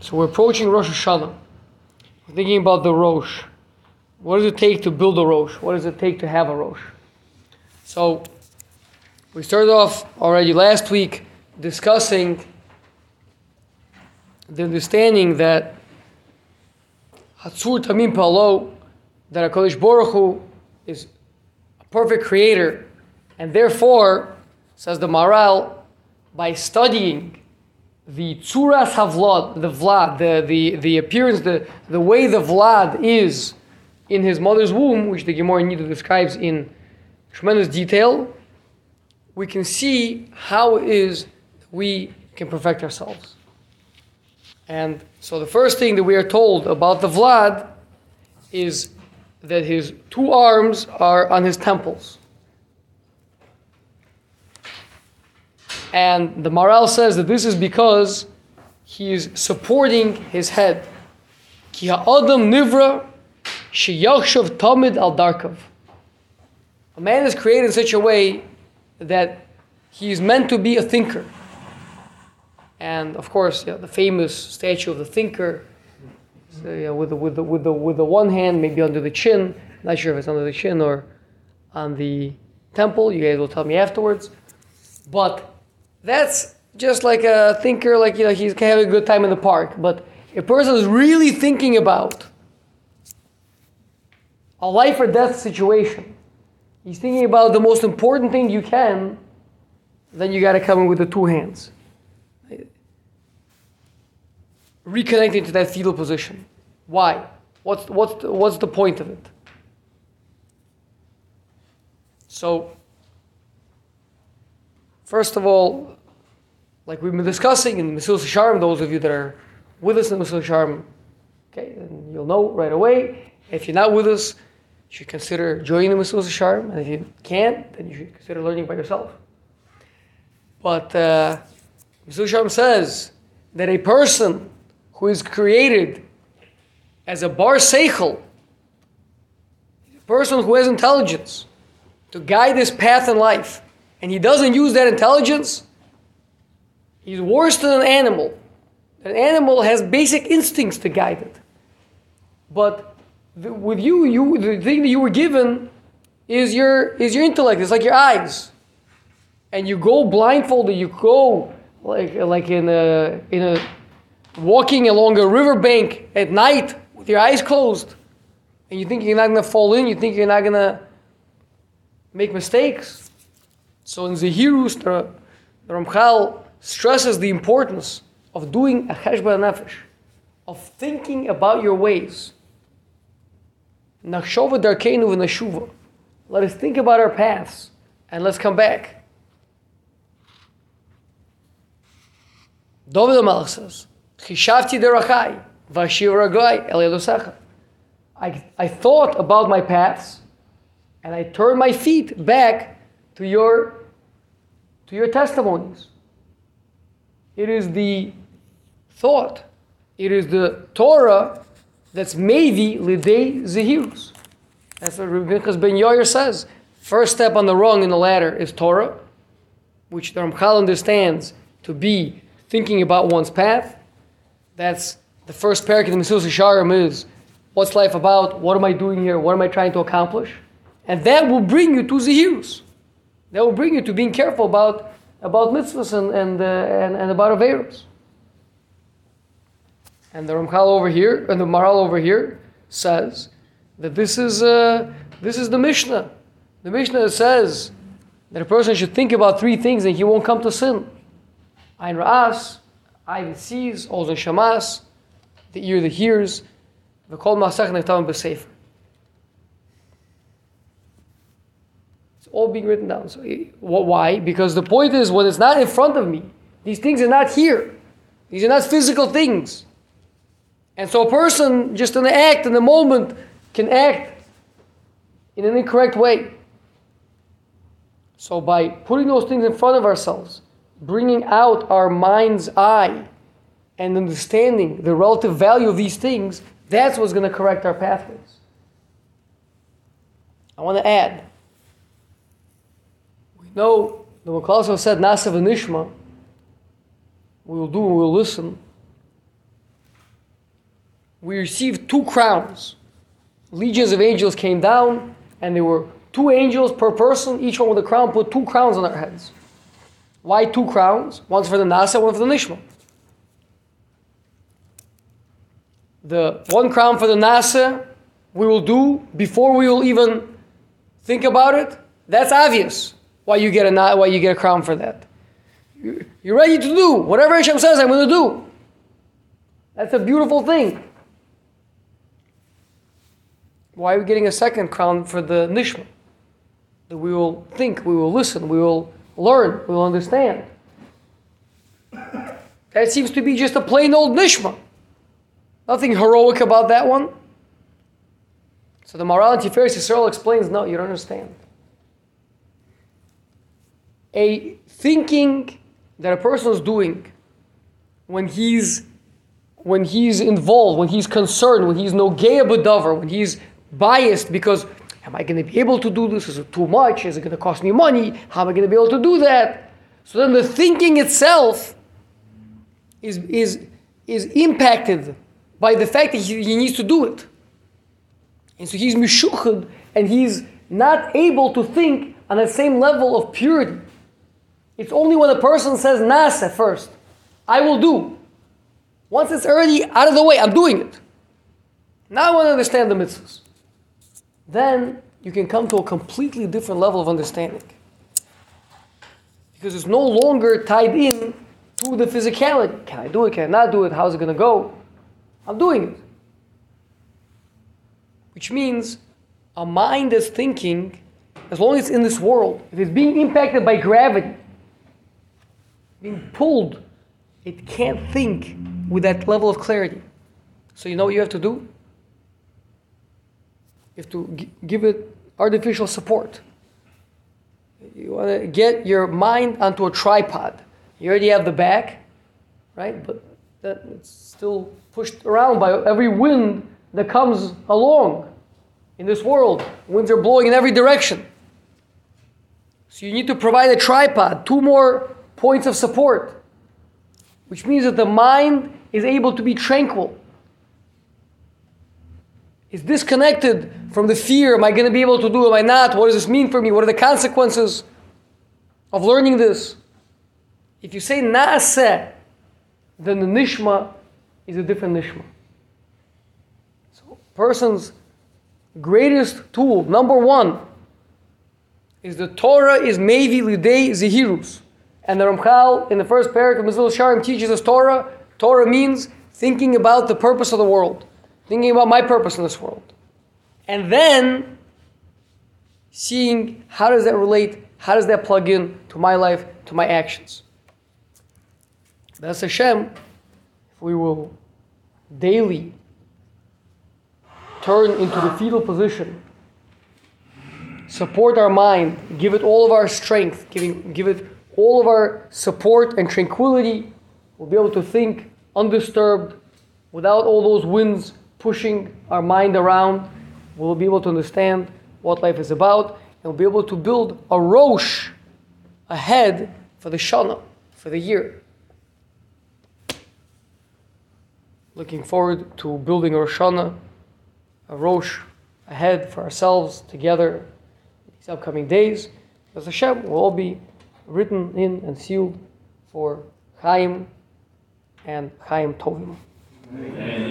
So we're approaching Rosh Hashanah. We're thinking about the Rosh. What does it take to build a Rosh? What does it take to have a Rosh? So we started off already last week discussing the understanding that Hatzur Tamim Palo, that HaKadosh Baruch Hu is a perfect creator, and therefore, says the Maharal, by studying the Tzuras Havlad, the Vlad, the, the, the appearance, the, the way the Vlad is in his mother's womb, which the Gemara Nida describes in tremendous detail, we can see how it is we can perfect ourselves. And so the first thing that we are told about the Vlad is that his two arms are on his temples. And the Maharal says that this is because he is supporting his head. Ki ha'adam nivra sheyachshav tamid al darkav. A man is created in such a way that he is meant to be a thinker. And of course, yeah, the famous statue of the thinker, so, yeah, with, the, with, the, with, the, with the one hand maybe under the chin, not sure if it's under the chin or on the temple, you guys will tell me afterwards. But that's just like a thinker, like you know, he's can have a good time in the park. But a person is really thinking about a life or death situation. He's thinking about the most important thing you can, then you got to come in with the two hands. Reconnecting to that fetal position. Why? What's, what's, what's the point of it? So, first of all, like we've been discussing in Mesilas Yesharim, those of you that are with us in Mesilas Yesharim, okay, you'll know right away. If you're not with us, you should consider joining the Mesilas Yesharim, and if you can't, then you should consider learning by yourself. But uh, Mesilas Yesharim says that a person who is created as a bar seichel, a person who has intelligence to guide his path in life, and he doesn't use that intelligence, he's worse than an animal. An animal has basic instincts to guide it. But the, with you, you the thing that you were given is your is your intellect. It's like your eyes, and you go blindfolded. You go like like in a in a walking along a riverbank at night with your eyes closed, and you think you're not gonna fall in. You think you're not gonna make mistakes. So in Zehirus, the, the Ramchal stresses the importance of doing a cheshbon nefesh, of thinking about your ways. Nachshova darkeinu v'nashuva. Let us think about our paths and let's come back. David HaMelech says, Chishavti derachai, v'ashir ragai el I, I thought about my paths and I turned my feet back to your, to your testimonies. It is the thought, it is the Torah that's Mevi Lidei Zehirus. That's what Rabbi Ben Yair says. First step on the rung in the ladder is Torah, which the Ramchal understands to be thinking about one's path. That's the first parak of the Mesilas Yesharim is what's life about? What am I doing here? What am I trying to accomplish? And that will bring you to Zehirus. That will bring you to being careful about, about mitzvahs and, and, uh, and, and about Averos. And the Ramchal over here, and the Maharal over here, says that this is, uh, this is the Mishnah. The Mishnah says that a person should think about three things and he won't come to sin. Ein Ra'as, that sees, Ozen Shamas, the ear that hears, the Kol Masach Nektam B'Sefer. All being written down. So, eh, why? Because the point is, when it's not in front of me, these things are not here. These are not physical things. And so a person, just in the act, in the moment, can act in an incorrect way. So by putting those things in front of ourselves, bringing out our mind's eye, and understanding the relative value of these things, that's what's going to correct our pathways. I want to add. Know the Maklaso said, Nasa v'nishma. We will do and we will listen. we received two crowns. Legions of angels came down, and there were two angels per person, each one with a crown, put two crowns on their heads. Why two crowns? One's for the Nasa, one for the Nishma. The one crown for the Nasa we will do before we will even think about it. That's obvious why you get a why you get a crown for that. You're ready to do whatever Hashem says I'm going to do. That's a beautiful thing. Why are we getting a second crown for the nishma? That we will think, we will listen, we will learn, we will understand. That seems to be just a plain old nishma. Nothing heroic about that one. So the morality Tiferes Yisrael explains, no, you don't understand. A thinking that a person is doing when he's when he's involved, when he's concerned, when he's no gay bedover, when he's biased because am I going to be able to do this? Is it too much? Is it going to cost me money? How am I going to be able to do that? So then the thinking itself is, is, is impacted by the fact that he, he needs to do it. And so he's mishuchad and he's not able to think on the same level of purity. It's only when a person says nasa first, I will do. Once it's already out of the way, I'm doing it. Now I want to understand the mitzvahs. Then you can come to a completely different level of understanding. Because it's no longer tied in to the physicality. Can I do it? Can I not do it? How's it going to go? I'm doing it. Which means a mind that's thinking, as long as it's in this world, if it's being impacted by gravity, being pulled, it can't think with that level of clarity. So you know what you have to do? You have to g- give it artificial support. You want to get your mind onto a tripod. You already have the back, right? But that it's still pushed around by every wind that comes along in this world. Winds are blowing in every direction. So you need to provide a tripod, two more points of support, which means that the mind is able to be tranquil. Is disconnected from the fear. Am I going to be able to do? Am I not? What does this mean for me? What are the consequences of learning this? If you say naaseh, then the nishma is a different nishma. So, person's greatest tool, number one, is the Torah is mevi lidei zehirus. And the Ramchal in the first parak of Mesilas Yesharim teaches us Torah. Torah means thinking about the purpose of the world, thinking about my purpose in this world. And then seeing how does that relate, how does that plug in to my life, to my actions. That's Hashem, if we will daily turn into the fetal position, support our mind, give it all of our strength, giving, give it all of our support and tranquility, we'll be able to think undisturbed without all those winds pushing our mind around. We'll be able to understand what life is about and we'll be able to build a rosh ahead for the Shana, for the year. Looking forward to building a Roshana, a Rosh ahead for ourselves together in these upcoming days. As Hashem will all be written in and sealed for Chaim and Chaim Tovim. Amen.